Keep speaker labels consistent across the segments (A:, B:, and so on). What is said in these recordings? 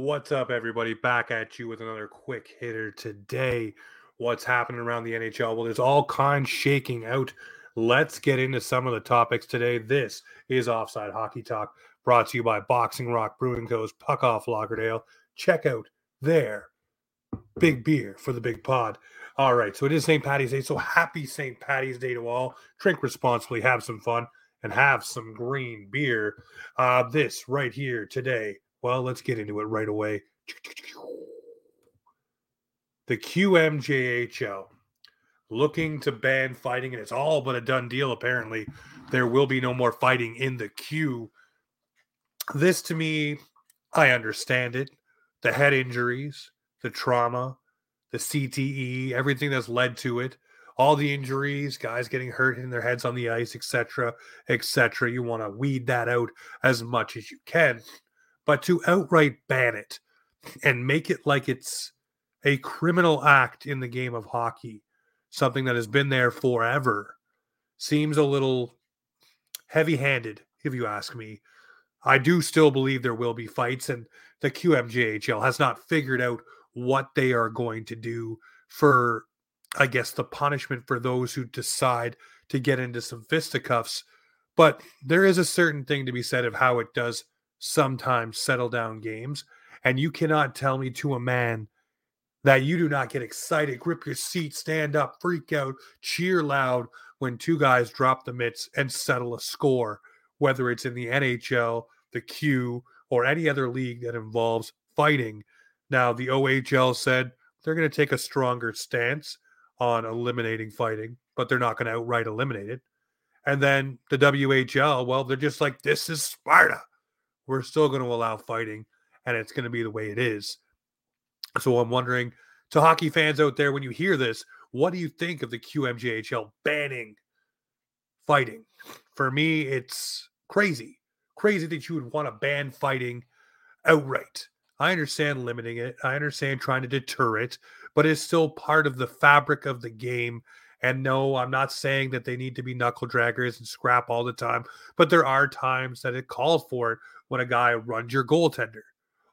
A: What's up, everybody? Back at you with another quick hitter today. What's happening around the NHL? Well, there's all kinds shaking out. Let's get into some of the topics today. This is Offside Hockey Talk, brought to you by Boxing Rock Brewing Co.'s Puck Off Laugardale. Check out their big beer for the big pod. All right, so it is St. Patty's Day. So happy St. Patty's Day to all. Drink responsibly, have some fun, and have some green beer. Uh, this right here today. Well, let's get into it right away. The QMJHL looking to ban fighting, and it's all but a done deal, apparently. There will be no more fighting in the Q. This to me, I understand it. The head injuries, the trauma, the CTE, everything that's led to it, all the injuries, guys getting hurt, hitting their heads on the ice, etc., etc. You want to weed that out as much as you can, but to outright ban it and make it like it's a criminal act in the game of hockey, something that has been there forever, seems a little heavy-handed, if you ask me. I do still believe there will be fights, and the QMJHL has not figured out what they are going to do for, I guess, the punishment for those who decide to get into some fisticuffs. But there is a certain thing to be said of how it does sometimes settle down games. And you cannot tell me to a man that you do not get excited, grip your seat, stand up, freak out, cheer loud when two guys drop the mitts and settle a score, whether it's in the NHL, the Q, or any other league that involves fighting. Now, the OHL said they're going to take a stronger stance on eliminating fighting, but they're not going to outright eliminate it. And then the WHL, well, they're just like, this is Sparta. We're still going to allow fighting, and it's going to be the way it is. So I'm wondering to hockey fans out there, when you hear this, what do you think of the QMJHL banning fighting? For me, it's crazy. Crazy that you would want to ban fighting outright. I understand limiting it. I understand trying to deter it, but it's still part of the fabric of the game. And no, I'm not saying that they need to be knuckle draggers and scrap all the time, but there are times that it calls for it when a guy runs your goaltender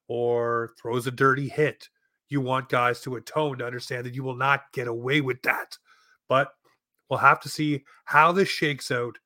A: or throws a dirty hit. You want guys to atone to understand that you will not get away with that. But we'll have to see how this shakes out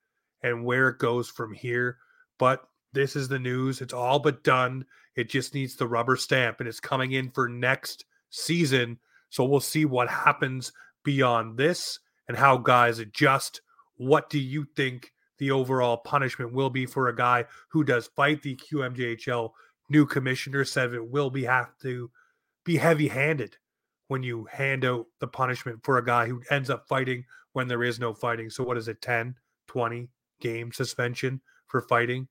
A: and where it goes from here. But this is the news. It's all but done. It just needs the rubber stamp and it's coming in for next season. So we'll see what happens beyond this and how guys adjust. What do you think the overall punishment will be for a guy who does fight the QMJHL? New commissioner said it will be have to be heavy-handed when you hand out the punishment for a guy who ends up fighting when there is no fighting. So what is it 10, 20 game suspension for fighting?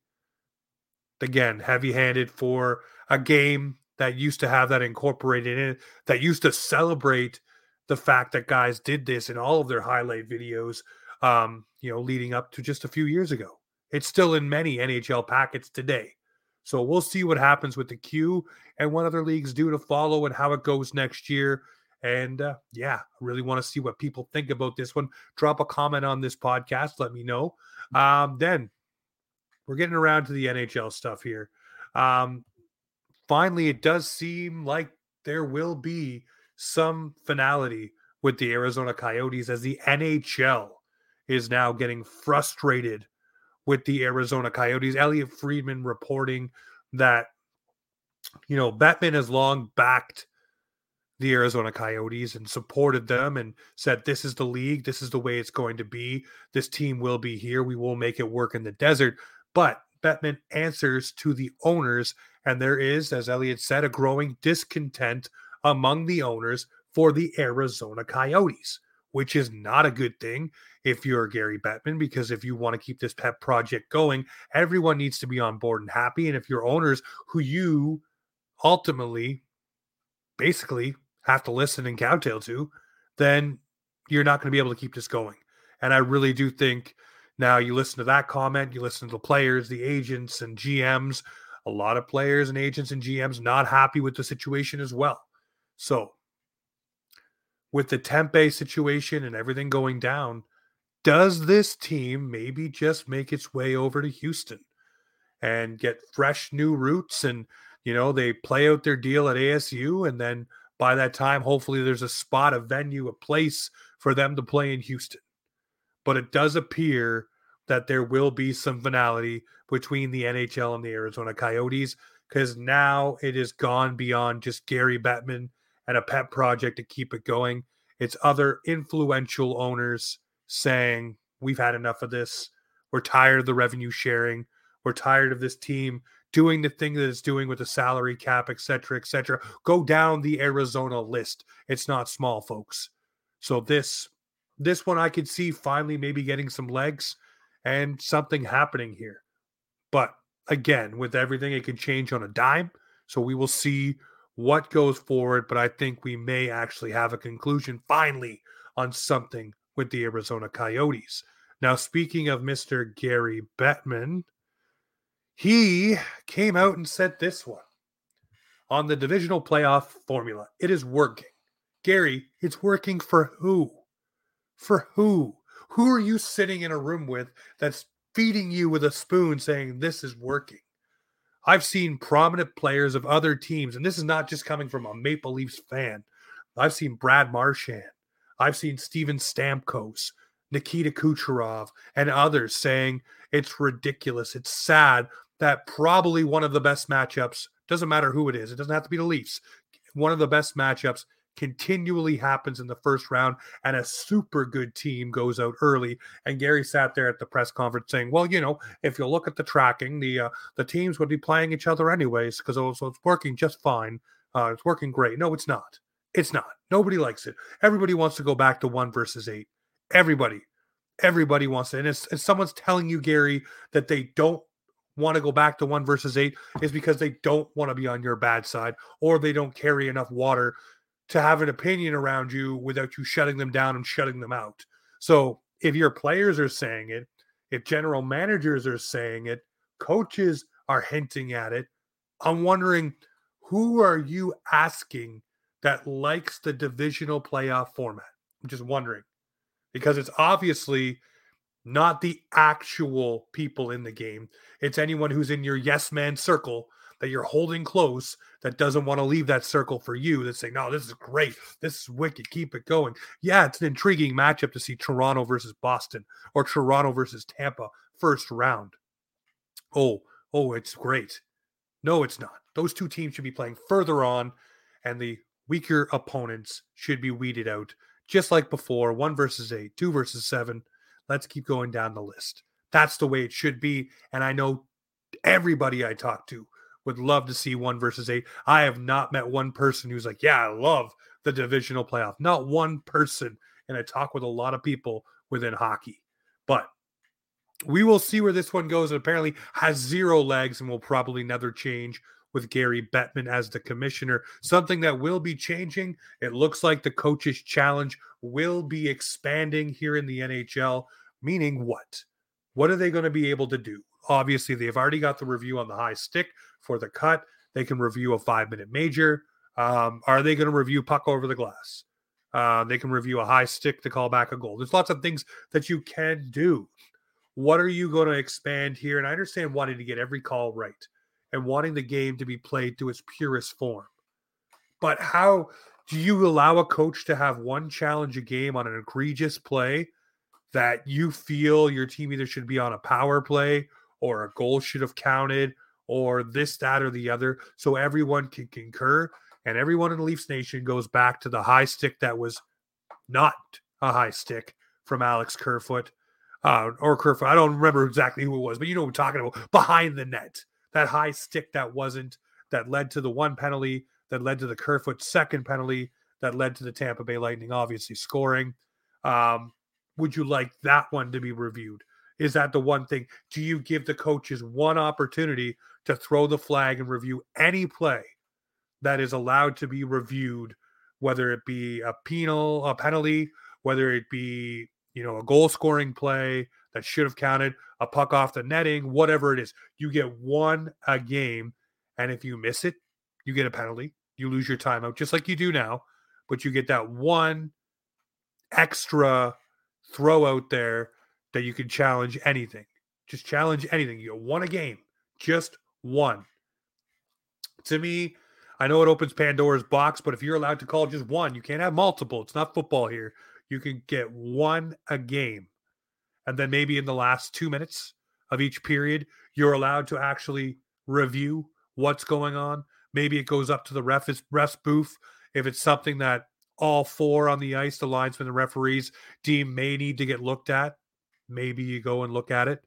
A: again heavy handed for a game that used to have that incorporated in it, that used to celebrate the fact that guys did this in all of their highlight videos, um, you know, leading up to just a few years ago. It's still in many NHL packets today. So we'll see what happens with the Q and what other leagues do to follow and how it goes next year. And uh, yeah, I really want to see what people think about this one. Drop a comment on this podcast. Let me know. Um, then we're getting around to the NHL stuff here. Um, finally, it does seem like there will be some finality with the Arizona Coyotes as the NHL is now getting frustrated with the Arizona Coyotes. Elliotte Friedman reporting that, you know, Bettman has long backed the Arizona Coyotes and supported them and said, This is the league. This is the way it's going to be. This team will be here. We will make it work in the desert. But Bettman answers to the owners, and there is, as Elliotte said, a growing discontent among the owners for the Arizona Coyotes, which is not a good thing if you're Gary Bettman, because if you want to keep this pet project going, everyone needs to be on board and happy. And if your owners, who you ultimately basically have to listen and cowtail to, then you're not going to be able to keep this going. And I really do think now you listen to that comment, you listen to the players, the agents, and GMs. A lot of players and agents and GMs not happy with the situation as well. So, with the Tempe situation and everything going down, does this team maybe just make its way over to Houston and get fresh new roots and you know they play out their deal at ASU and then by that time hopefully there's a spot a venue a place for them to play in Houston. But it does appear that there will be some finality between the NHL and the Arizona Coyotes because now it has gone beyond just Gary Bettman and a pet project to keep it going. It's other influential owners saying, We've had enough of this. We're tired of the revenue sharing. We're tired of this team doing the thing that it's doing with the salary cap, et cetera, et cetera. Go down the Arizona list. It's not small, folks. So this this one I could see finally maybe getting some legs and something happening here. But again, with everything, it can change on a dime. So we will see what goes forward. But I think we may actually have a conclusion finally on something with the Arizona Coyotes. Now, speaking of Mr. Gary Bettman, he came out and said this one on the divisional playoff formula. It is working. Gary, it's working for who? For who? Who are you sitting in a room with that's feeding you with a spoon saying this is working? I've seen prominent players of other teams, and this is not just coming from a Maple Leafs fan. I've seen Brad Marchand. I've seen Steven Stamkos, Nikita Kucherov, and others saying it's ridiculous. It's sad that probably one of the best matchups, doesn't matter who it is, it doesn't have to be the Leafs, one of the best matchups continually happens in the first round and a super good team goes out early. And Gary sat there at the press conference saying well you know if you look at the tracking the uh, the teams would be playing each other anyways because also it's working just fine. Uh, it's working great. No it's not. It's not. Nobody likes it. Everybody wants to go back to one versus eight. Everybody. Everybody wants it. And if, if someone's telling you Gary that they don't want to go back to one versus eight is because they don't want to be on your bad side or they don't carry enough water to have an opinion around you without you shutting them down and shutting them out. So if your players are saying it, if general managers are saying it, coaches are hinting at it, I'm wondering who are you asking that likes the divisional playoff format? I'm just wondering because it's obviously not the actual people in the game. It's anyone who's in your yes man circle that you're holding close that doesn't want to leave that circle for you that's saying, no, this is great. This is wicked. Keep it going. Yeah, it's an intriguing matchup to see Toronto versus Boston or Toronto versus Tampa first round. Oh, oh, it's great. No, it's not. Those two teams should be playing further on, and the weaker opponents should be weeded out, just like before one versus eight, two versus seven. Let's keep going down the list. That's the way it should be. And I know everybody I talk to would love to see one versus eight. I have not met one person who's like, yeah, I love the divisional playoff. Not one person. And I talk with a lot of people within hockey. But we will see where this one goes. It apparently has zero legs and will probably never change with Gary Bettman as the commissioner. Something that will be changing. It looks like the coaches' challenge will be expanding here in the NHL. Meaning what? What are they going to be able to do? Obviously, they've already got the review on the high stick for the cut. They can review a five minute major. Um, are they going to review puck over the glass? Uh, they can review a high stick to call back a goal. There's lots of things that you can do. What are you going to expand here? And I understand wanting to get every call right and wanting the game to be played to its purest form. But how do you allow a coach to have one challenge a game on an egregious play that you feel your team either should be on a power play or a goal should have counted or this, that, or the other. So everyone can concur and everyone in Leafs Nation goes back to the high stick that was not a high stick from Alex Kerfoot. Uh, or Kerfoot. I don't remember exactly who it was, but you know what I'm talking about. Behind the net. That high stick that wasn't, that led to the one penalty, that led to the Kerfoot second penalty, that led to the Tampa Bay Lightning obviously scoring. Um, would you like that one to be reviewed? Is that the one thing? Do you give the coaches one opportunity to throw the flag and review any play that is allowed to be reviewed, whether it be a penal, a penalty, whether it be you know a goal scoring play that should have counted, a puck off the netting, whatever it is, you get one a game, and if you miss it, you get a penalty. You lose your timeout, just like you do now, but you get that one extra throw out there that you can challenge anything. Just challenge anything. You won a game, just one. To me, I know it opens Pandora's box, but if you're allowed to call just one, you can't have multiple. It's not football here. You can get one a game. And then maybe in the last two minutes of each period, you're allowed to actually review what's going on. Maybe it goes up to the ref's, ref's booth if it's something that all four on the ice, the linesmen, the referees deem may need to get looked at. Maybe you go and look at it.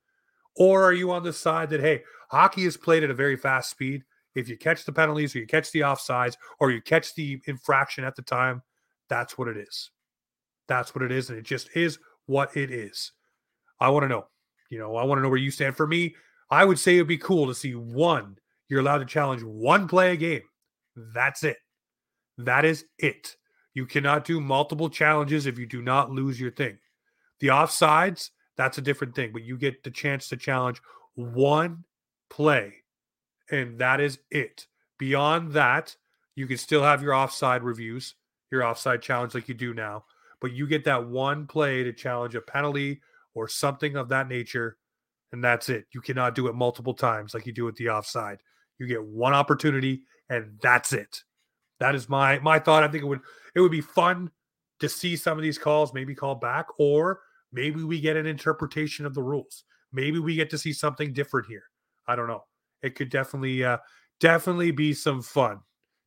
A: Or are you on the side that, hey, hockey is played at a very fast speed? If you catch the penalties or you catch the offsides or you catch the infraction at the time, that's what it is. That's what it is. And it just is what it is. I want to know. You know, I want to know where you stand. For me, I would say it would be cool to see one. You're allowed to challenge one play a game. That's it. That is it. You cannot do multiple challenges if you do not lose your thing. The offsides, that's a different thing, but you get the chance to challenge one play and that is it. Beyond that, you can still have your offside reviews, your offside challenge like you do now, but you get that one play to challenge a penalty or something of that nature, and that's it. You cannot do it multiple times like you do with the offside. You get one opportunity, and that's it. That is my my thought. I think it would it would be fun to see some of these calls maybe called back, or maybe we get an interpretation of the rules. Maybe we get to see something different here. I don't know it could definitely uh, definitely be some fun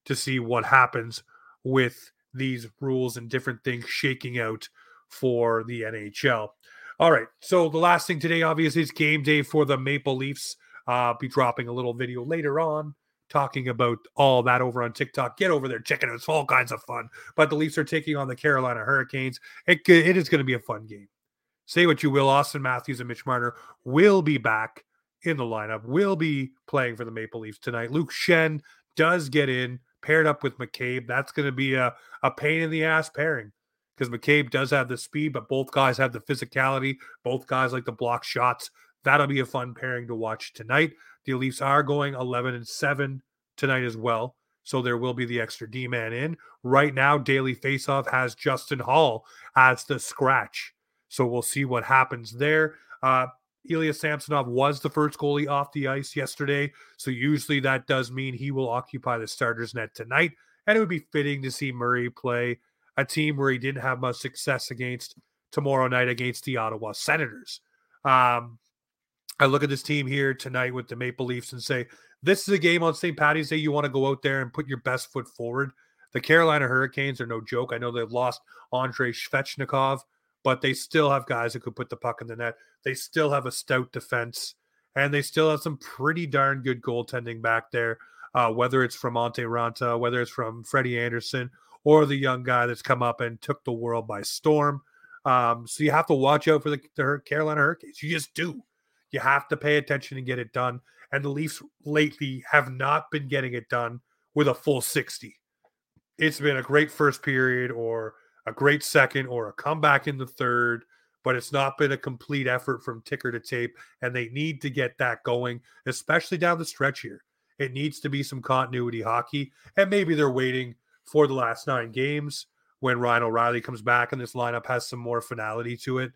A: to see what happens with these rules and different things shaking out for the NHL. All right, so the last thing today, obviously, is game day for the Maple Leafs. Uh, be dropping a little video later on talking about all that over on TikTok. Get over there, check it. It's all kinds of fun. But the Leafs are taking on the Carolina Hurricanes. It, it is going to be a fun game. Say what you will, Auston Matthews and Mitch Marner will be back in the lineup, will be playing for the Maple Leafs tonight. Luke Schenn does get in, paired up with McCabe. That's going to be a, a pain in the ass pairing because McCabe does have the speed, but both guys have the physicality. Both guys like to block shots. That'll be a fun pairing to watch tonight. The Leafs are going 11 and 7 tonight as well. So there will be the extra D man in. Right now, Daily Faceoff has Justin Holl as the scratch. So we'll see what happens there. Uh, Ilya Samsonov was the first goalie off the ice yesterday. So usually that does mean he will occupy the starter's net tonight. And it would be fitting to see Murray play a team where he didn't have much success against tomorrow night against the Ottawa Senators. Um, I look at this team here tonight with the Maple Leafs and say, this is a game on St. Patty's Day. You want to go out there and put your best foot forward. The Carolina Hurricanes are no joke. I know they've lost Andrei Svechnikov but they still have guys who could put the puck in the net. They still have a stout defense, and they still have some pretty darn good goaltending back there. Uh, whether it's from Antti Raanta, whether it's from Freddie Andersen, or the young guy that's come up and took the world by storm. Um, so you have to watch out for the, the Carolina Hurricanes. You just do. You have to pay attention and get it done. And the Leafs lately have not been getting it done with a full 60. It's been a great first period or a great second or a comeback in the third, but it's not been a complete effort from ticker to tape. And they need to get that going, especially down the stretch here. It needs to be some continuity hockey. And maybe they're waiting for the last nine games when Ryan O'Reilly comes back and this lineup has some more finality to it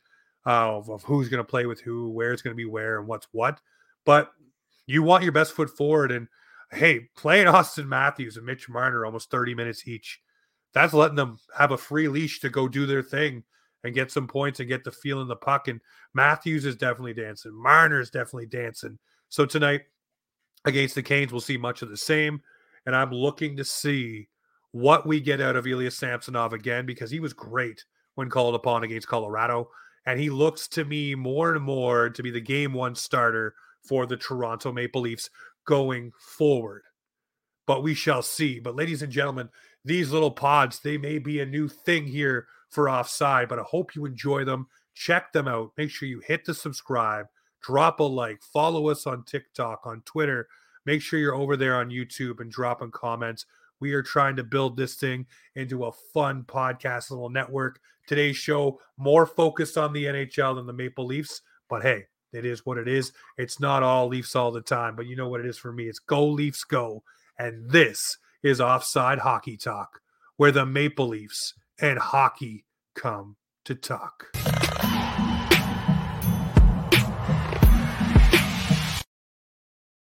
A: uh, of, of who's going to play with who, where it's going to be where, and what's what. But you want your best foot forward. And hey, playing Auston Matthews and Mitch Marner almost 30 minutes each that's letting them have a free leash to go do their thing and get some points and get the feel in the puck. And Matthews is definitely dancing. Marner is definitely dancing. So tonight against the Canes, we'll see much of the same. And I'm looking to see what we get out of Ilya Samsonov again because he was great when called upon against Colorado. And he looks to me more and more to be the game one starter for the Toronto Maple Leafs going forward. But we shall see. But, ladies and gentlemen, these little pods, they may be a new thing here for offside, but I hope you enjoy them. Check them out. Make sure you hit the subscribe, drop a like, follow us on TikTok, on Twitter. Make sure you're over there on YouTube and dropping comments. We are trying to build this thing into a fun podcast little network. Today's show more focused on the NHL than the Maple Leafs, but hey, it is what it is. It's not all Leafs all the time, but you know what it is for me. It's go Leafs go. And this is Offside Hockey Talk, where the Maple Leafs and hockey come to talk.